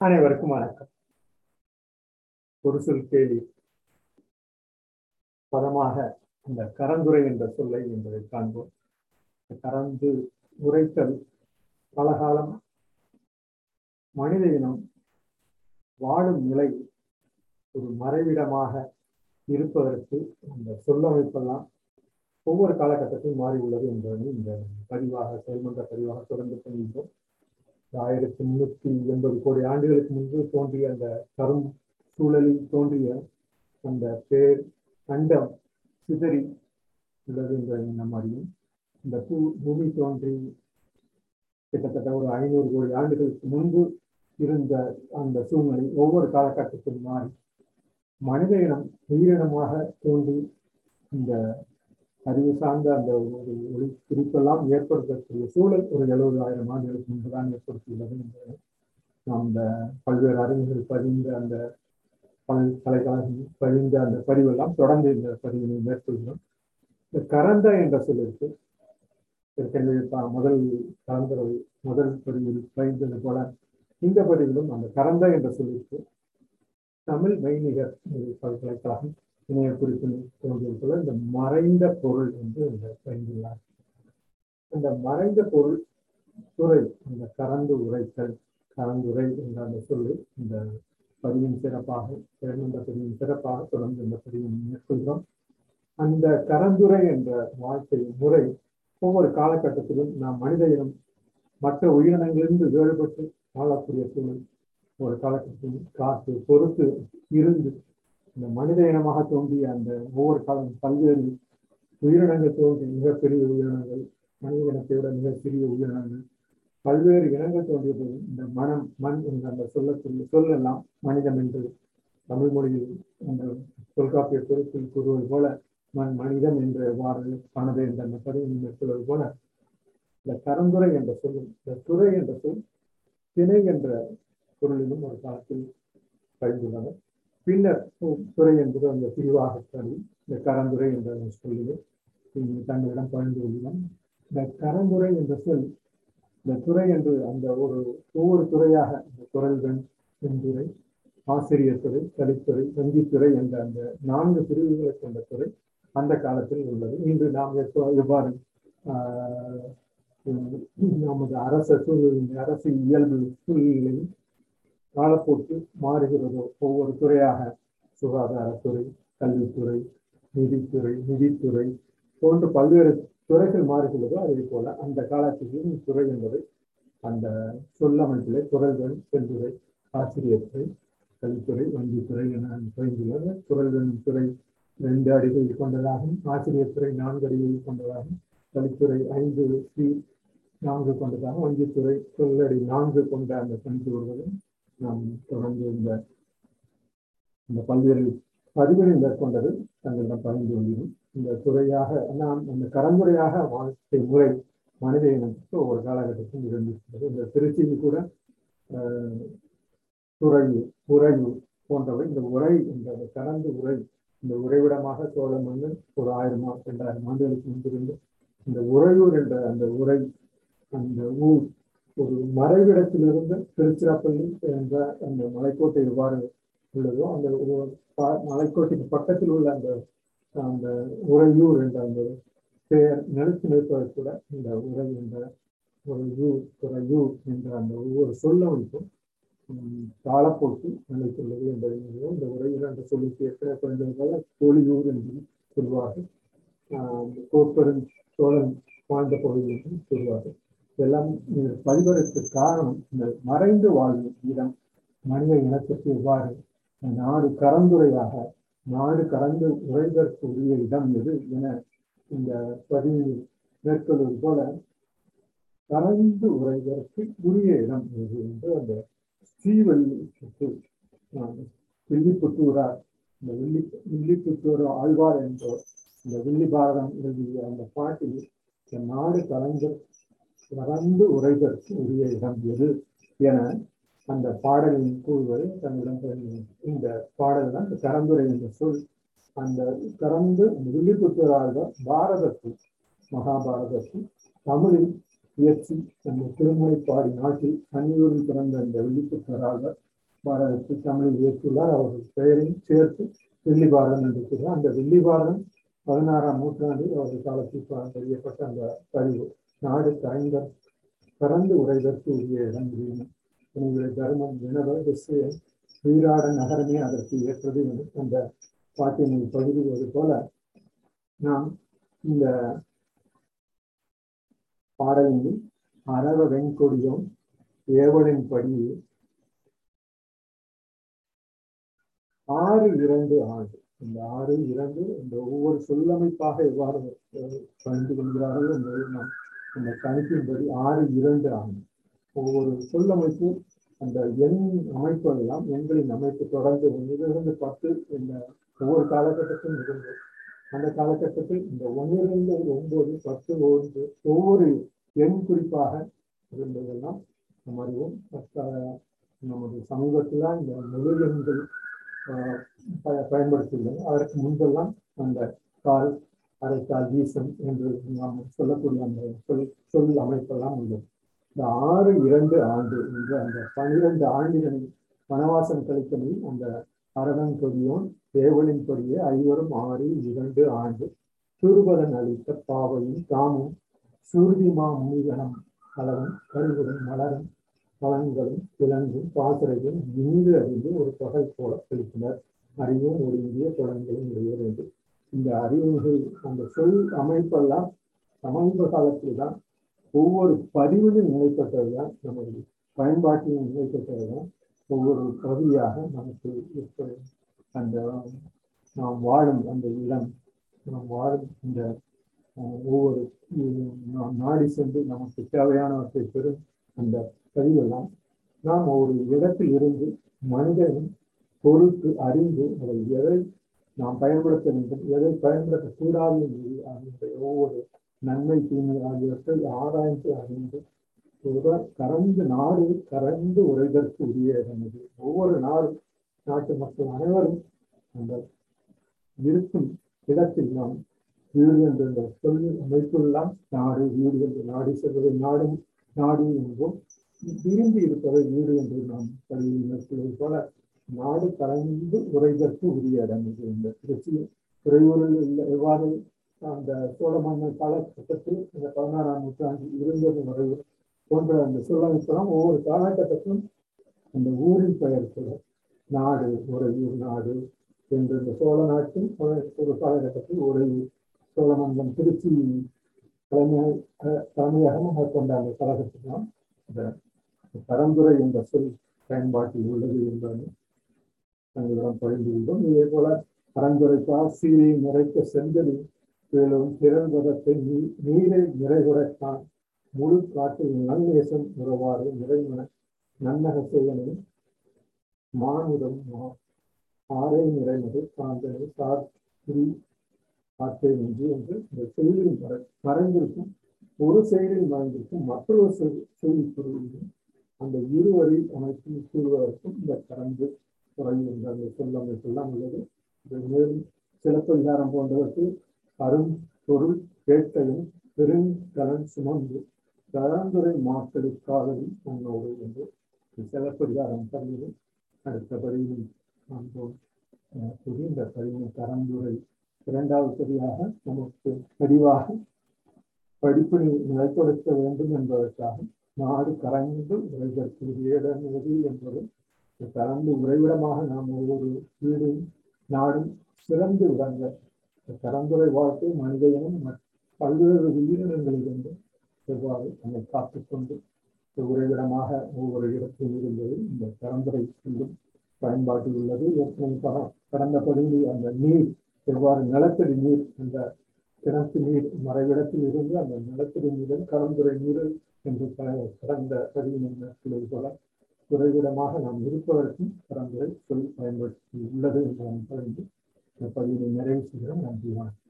அனைவருக்கும் வணக்கம். ஒரு சொல் கேள்வி பதமாக அந்த கரந்துரை என்ற சொல்லை என்பதை காண்போம். கரந்து உரைத்தல் பலகாலம் மனித இனம் வாழும் நிலை ஒரு மறைவிடமாக இருப்பதற்கு அந்த சொல்லமைப்பெல்லாம் ஒவ்வொரு காலகட்டத்திலும் மாறி உள்ளது என்பதை இந்த பதிவாக செயல்மன்ற பதிவாக தொடர்ந்து கொள்கின்றோம் ஆயிரத்தி முன்னூத்தி எண்பது கோடி ஆண்டுகளுக்கு முன்பு தோன்றிய அந்த கரும் சூழலில் தோன்றிய அந்த பேர் கண்டம் சிதறி உள்ளது என்ற நாம் அறியும் இந்த பூ பூமி தோன்றி கிட்டத்தட்ட ஒரு ஐநூறு கோடி ஆண்டுகளுக்கு முன்பு இருந்த அந்த சூழ்நிலை ஒவ்வொரு காலகட்டத்தில் மாறி மனித இனம் உயிரினமாக தோன்றி இந்த அறிவு சார்ந்த அந்த ஒரு ஒளி குறிப்பெல்லாம் ஏற்படுத்தக்கூடிய சூழல் ஒரு எழுபதாயிரம் ஆண்டுகளுக்கு முன்புதான் ஏற்படுத்தியுள்ளது என்பதை நாம் இந்த பல்வேறு அறிஞர்கள் பதிந்த அந்த பல்கலைக்கழகம் பதிந்த அந்த பதிவெல்லாம் தொடர்ந்து இந்த பதிவினை மேற்கொள்கிறோம். இந்த கரந்த என்ற சொல்லிற்கு ஏற்கனவே முதல் கலந்துரை முதல் பதிவில் பயின்றது போல இந்த பதிவிலும் அந்த கரந்த என்ற சொல்லிற்கு தமிழ் மெய்நிகர் பல்கலைக்கழகம் இணைய குறிப்பில் தோன்றியது இந்த மறைந்த பொருள் என்று இந்த பயந்துள்ளார் அந்த மறைந்த பொருள் துறை அந்த கரந்து உரைத்தல் கலந்துரை என்ற அந்த சொல்லு இந்த பதிவின் சிறப்பாக இரண்டு பதிவின் சிறப்பாக தொடர்ந்து இந்த பதிவை மேற்கொள்கிறோம். அந்த கரந்துரை என்ற வாழ்க்கை முறை ஒவ்வொரு காலகட்டத்திலும் நாம் மனித இனம் மற்ற உயிரினங்களிலிருந்து வேறுபட்டு வாழக்கூடிய சூழல் ஒரு காலகட்டத்தில் காத்து பொறுத்து இருந்து இந்த மனித இனமாக தோன்றிய அந்த ஒவ்வொரு காலம் பல்வேறு உயிரினங்கள் தோன்றிய மிகப்பெரிய உயிரினங்கள் மனித இனத்தை விட மிக சிறிய உயிரினங்கள் பல்வேறு இனங்கள் தோன்றியது இந்த மனம் மண் என்ற அந்த சொல்லக்கூடிய சொல்லெல்லாம் மனிதம் என்று தமிழ் மொழியில் அந்த தொல்காப்பிய பொருட்கள் கூறுவது போல மண் மனிதம் என்ற எவ்வாறு பணது என்ற அந்த பதிவு சொல்வது போல இந்த கரந்துரை என்ற சொல்லும் இந்த துறை என்ற சொல் திணை என்ற பொருளிலும் ஒரு காலத்தில் பயிர்ந்துள்ளனர் பின்னர் துறை என்பது அந்த பிரிவாக கருதி இந்த கரந்துரை என்ற சொல்லிலே. தங்களிடம் பகிர்ந்து கொள்கிறோம். இந்த கரந்துரை என்ற சொல் இந்த துறை என்று அந்த ஒரு ஒவ்வொரு துறையாக இந்த குரல்கள் செந்துறை ஆசிரியர் துறை கலித்துறை வங்கித்துறை என்ற அந்த நான்கு பிரிவுகளை கொண்ட துறை அந்த காலத்தில் உள்ளது. இன்று நாம் எவ்வாறு நமது அரச சூழ்நிலை அரசு இயல்பு சூழ்நிலையும் காலப்போக்கு மாறுகிறதோ? ஒவ்வொரு துறையாக சுகாதாரத்துறை கல்வித்துறை நிதித்துறை நிதித்துறை போன்ற பல்வேறு துறைகள் மாறுகிறதோ அதே போல அந்த காலத்திலும் துறை என்பது அந்த சொல்லமைப்பிலே குரல்கள் செல்துறை ஆசிரியர் துறை கல்வித்துறை வங்கித்துறை என குறைந்துள்ளது குரல்கள் துறை ரெண்டு அடிகள் கொண்டதாகும். ஆசிரியர் துறை நான்கு அடிகள் கொண்டதாகும். கல்வித்துறை ஐந்து சி நான்கு கொண்டதாகவும் வங்கித்துறை சொல்லடி நான்கு கொண்ட அந்த பணிக்கு வருவதும் நாம் தொடர்ந்து இந்த இந்த பல்வேறு பதிவுகளை மேற்கொண்டது தங்களிடம் பகிர்ந்து கொள்கிறோம். இந்த துறையாக நாம் இந்த கரந்துரையாக வாழ்க்கை முறை மனித இனத்துக்கு ஒவ்வொரு காலகட்டத்தில் இருந்திருக்கிறது. இந்த திருச்சியில் கூட துறையூர் உறையூர் போன்றவை இந்த உரை இந்த கலந்து உரை இந்த உறைவிடமாக சோழ மன்னன் ஒரு ஆயிரம் ரெண்டாயிரம் ஆண்டுகளுக்கு முன்பிருந்து இந்த உறையூர் என்ற அந்த உரை அந்த ஊர் ஒரு மறைவிடத்திலிருந்து திருச்சிராப்பள்ளி என்ற அந்த மலைக்கோட்டை எவ்வாறு உள்ளதோ அந்த மலைக்கோட்டைக்கு பக்கத்தில் உள்ள அந்த அந்த உறையூர் என்ற அந்த பெயர் நிலைத்து நிற்பது கூட இந்த உரை என்ற உறையூர் துறையூர் என்ற அந்த ஒவ்வொரு சொல்லமைப்பும் காலப்போக்கு நிலைத்துள்ளது என்பதை இந்த உரையூர் என்ற சொல்லுக்கு ஏற்கனவே குறைந்ததால கோழியூர் என்று சொல்வார்கள். கோப்பெரும் சோழன் வாழ்ந்த பகுதி என்றும் சொல்வார்கள். எல்லாம் பதிவதற்கு காரணம். இந்த மறைந்து வாழும் இடம் மனித இனத்திற்கு எவ்வாறு நாடு கரந்துரையாக நாடு கலந்து உரைதற்கு உரிய இடம் எது என இந்த பதிவு மேற்கொள்வது போல கலந்து உரைவதற்கு உரிய இடம் எது என்று அந்த ஸ்ரீவல்லிப்புத்தூர் வில்லிப்புத்தூரார் இந்த வில்லி வில்லிப்புத்தூர் ஆழ்வார் என்போர் இந்த வில்லி பாரதம் எழுதிய அந்த பாட்டில் இந்த நாடு கலந்து கலந்து உரைதற்கு உரிய இடம் எது என அந்த பாடலின் கூறுவது தன்னிடம் இந்த பாடல் தான் இந்த கரந்துரை என்ற சொல். அந்த கறந்து வில்லிபுத்தூராக பாரதத்தில் மகாபாரதத்தில் தமிழில் இயற்றி அந்த திருமுறைப்பாடி நாட்டில் தனியூரில் பிறந்த அந்த வில்லிபுத்தூராக பாரதத்தில் தமிழில் இயற்றியுள்ளார். அவர்கள் பெயரையும் சேர்த்து வெள்ளி என்று அந்த வெள்ளி பதினாறாம் நூற்றாண்டில் அவர்கள் காலத்தில் அறியப்பட்ட அந்த பதிவு. நாடு தாய்ந்த பறந்து உரைதற்கு உரிய இடம் முடியும் உங்களுடைய தர்மம் வினவ விஷயம் வீராட நகரமே அதற்கு ஏற்றது அந்த பாட்டினை பகிர்வது போல நாம் இந்த பாடலில் அரவ வெண்கொடியும் ஏவலின் படி ஆறு இரண்டு ஆண்டு இந்த ஆறு இரண்டு இந்த ஒவ்வொரு சொல்லமைப்பாக எவ்வாறு பகிர்ந்து கொள்கிறார்கள் என்பதை நாம் அந்த கணிப்பின்படி ஆறு இரண்டு ஆகும். ஒவ்வொரு சொல்லமைப்பும் அந்த எண் அமைப்பு எல்லாம் எண்களின் அமைப்பு தொடர்ந்து ஒன்றிலிருந்து பத்து இந்த ஒவ்வொரு காலகட்டத்திலும் இருந்து அந்த காலகட்டத்தில் இந்த ஒன்றிலிருந்து ஒன்பது பத்து ஒன்று ஒவ்வொரு எண் குறிப்பாக இருந்ததெல்லாம் நம்ம அறிவோம். நமது சமீபத்தில் இந்த மொழி எண்கள் பயன்படுத்தியுள்ளது அதற்கு முன்பெல்லாம் அந்த கால் அரைத்தால் வீசம் என்று நாம் சொல்லக்கூடிய அந்த சொல் சொல் அமைப்பெல்லாம் உள்ளது இந்த ஆறு இரண்டு ஆண்டு என்று அந்த பனிரெண்டு ஆண்டுகளில் வனவாசம் கழித்தலில் அந்த அரவன் கொடியோன் தேவலின் கொடியே ஐவரும் ஆறு இரண்டு ஆண்டு சூர்பதன் அளித்த பாவையும் தாமும் சூர்திமா முனிகணம் அளவும் கருவுடன் மலரும் பலன்களும் கிழங்கும் பாசறையும் இங்கு அறிந்து ஒரு தொகை போல செலுத்தினர் அறிவும் ஒரு இந்திய குழந்தைகளும் உடையவர் இந்த அறிவுகள் அந்த சொல் அமைப்பெல்லாம் சமீப காலத்தில் தான் ஒவ்வொரு பதிவிலும் நிலைப்பட்டதுதான் நமது பயன்பாட்டிலும் நிலைப்பட்டதுதான் ஒவ்வொரு கவியாக நமக்கு இருக்கிற அந்த நாம் வாழும் அந்த இடம் நாம் வாழும் இந்த ஒவ்வொரு நாம் நாடி சென்று நமக்கு தேவையானவற்றை பெறும் அந்த பதிவெல்லாம் நாம் ஒரு இடத்தில் இருந்து மனிதனும் பொறுத்து அறிந்து அதை எதை நாம் பயன்படுத்த வேண்டும். எதை பயன்படுத்தக்கூடாது என்பது அதனுடைய ஒவ்வொரு நன்மை தீமை ஆகியவற்றை ஆராய்ந்து அறிந்து ஒருவர் கரைந்து நாடு கரைந்து உரைதற்கு உரியது ஒவ்வொரு நாடும் நாட்டு மக்கள் அனைவரும் அந்த இருக்கும் இடத்தில் நாம் வீடு என்ற சொல் அமைப்புள்ளலாம் நாடு வீடு என்று நாடி செல்வதை நாடும் நாடு என்றும் விரும்பி இருப்பதை வீடு என்று நாம் கல்வி மேற்கொள்வது போல நாடு கலந்து உரைதற்கு உரிய இடம் இது இந்த திருச்சி துறையூரில் எவ்வாறு அந்த சோழ மன்னர் காலகட்டத்தில் இந்த பதினாறாம் நூற்றாண்டில் இருந்தது வரையும் போன்ற அந்த சொல்லமைப்பெல்லாம் ஒவ்வொரு காலகட்டத்திலும் அந்த ஊரின் பெயர் சொல்ல நாடு உறையூர் நாடு என்று இந்த சோழ நாட்டின் ஒரு காலகட்டத்தில் உறையூர் சோழமங்கலம் திருச்சி தலைமையாக தலைமையகமாக கொண்ட அந்த கழகத்துக்கெல்லாம் இந்த பரம்பரை என்ற சொல் பயன்பாட்டில் உள்ளது என்பதை தங்களிடம் பகிர்ந்து கொண்டோம் இதே போல பரந்துரைப்பா சீரை நிறைக்க செந்தலில் மேலும் திறன்பதத்தை நீரை நிறைகுறைத்தான் முழு காட்டில் நன்னேசம் உறவாறு நிறைவன நன்னக செய்யனை மானுடம் ஆரை நிறைவது காந்தனை. சார் புரி காற்றை நின்று என்று இந்த செய்தியில் மறை மறைந்திருக்கும் ஒரு செயலில் மறைந்திருக்கும் மற்றொரு செய்தி பொருளிலும் அந்த இருவரில் அமைப்பில் கூறுவதற்கும் இந்த கரங்கு குறைவு என்று அந்த சொல்லமைப்பெல்லாம் உள்ளது. மேலும் சிலப்பதிகாரம் போன்றவற்று அரும் பொருள் கேட்டையும் பெருங்கலன் சுமந்து கலந்துரை மாற்றலுக்காகவும் உன்னோடு என்று சிலப்பதிகாரம் பதிவு அடுத்த பதிவில் காண்போம். புரிந்த பதிவு கலந்துரை இரண்டாவது பதிவாக நமக்கு தெளிவாக படிப்பினை நிலைப்படுத்த வேண்டும் என்பதற்காக நாடு கரைந்து உரைதற்குரிய இடம் எது என்பது கலந்து உறைவிடமாக நாம் ஒவ்வொரு வீடும் நாடும் சிறந்து விளங்க கலந்துரை வாழ்க்கை மனித இனம் பல்வேறு உயிரினங்களிலிருந்து எவ்வாறு நம்மை காத்துக்கொண்டு உறைவிடமாக ஒவ்வொரு இடத்தில் இருந்தது இந்த பரம்பரை செல்லும் பயன்பாட்டில் உள்ளது. ஏற்கனவே கடந்த பகுதியில் அந்த நீர் எவ்வாறு நிலத்தடி நீர் என்ற கிணத்து நீர் மறைவிடத்தில் இருந்து அந்த நிலத்தடி நீரில் கலந்துரை நீர் என்று கடந்த பதிவின் போல குறைவிடமாக நாம் இருப்பதற்கும் பரம்பரை சொல் பயன்படுத்தி உள்ளது என்று நான் பகிர்ந்து இந்த பதிவினை நிறைவு செய்கிறோம். நன்றி வணக்கம்.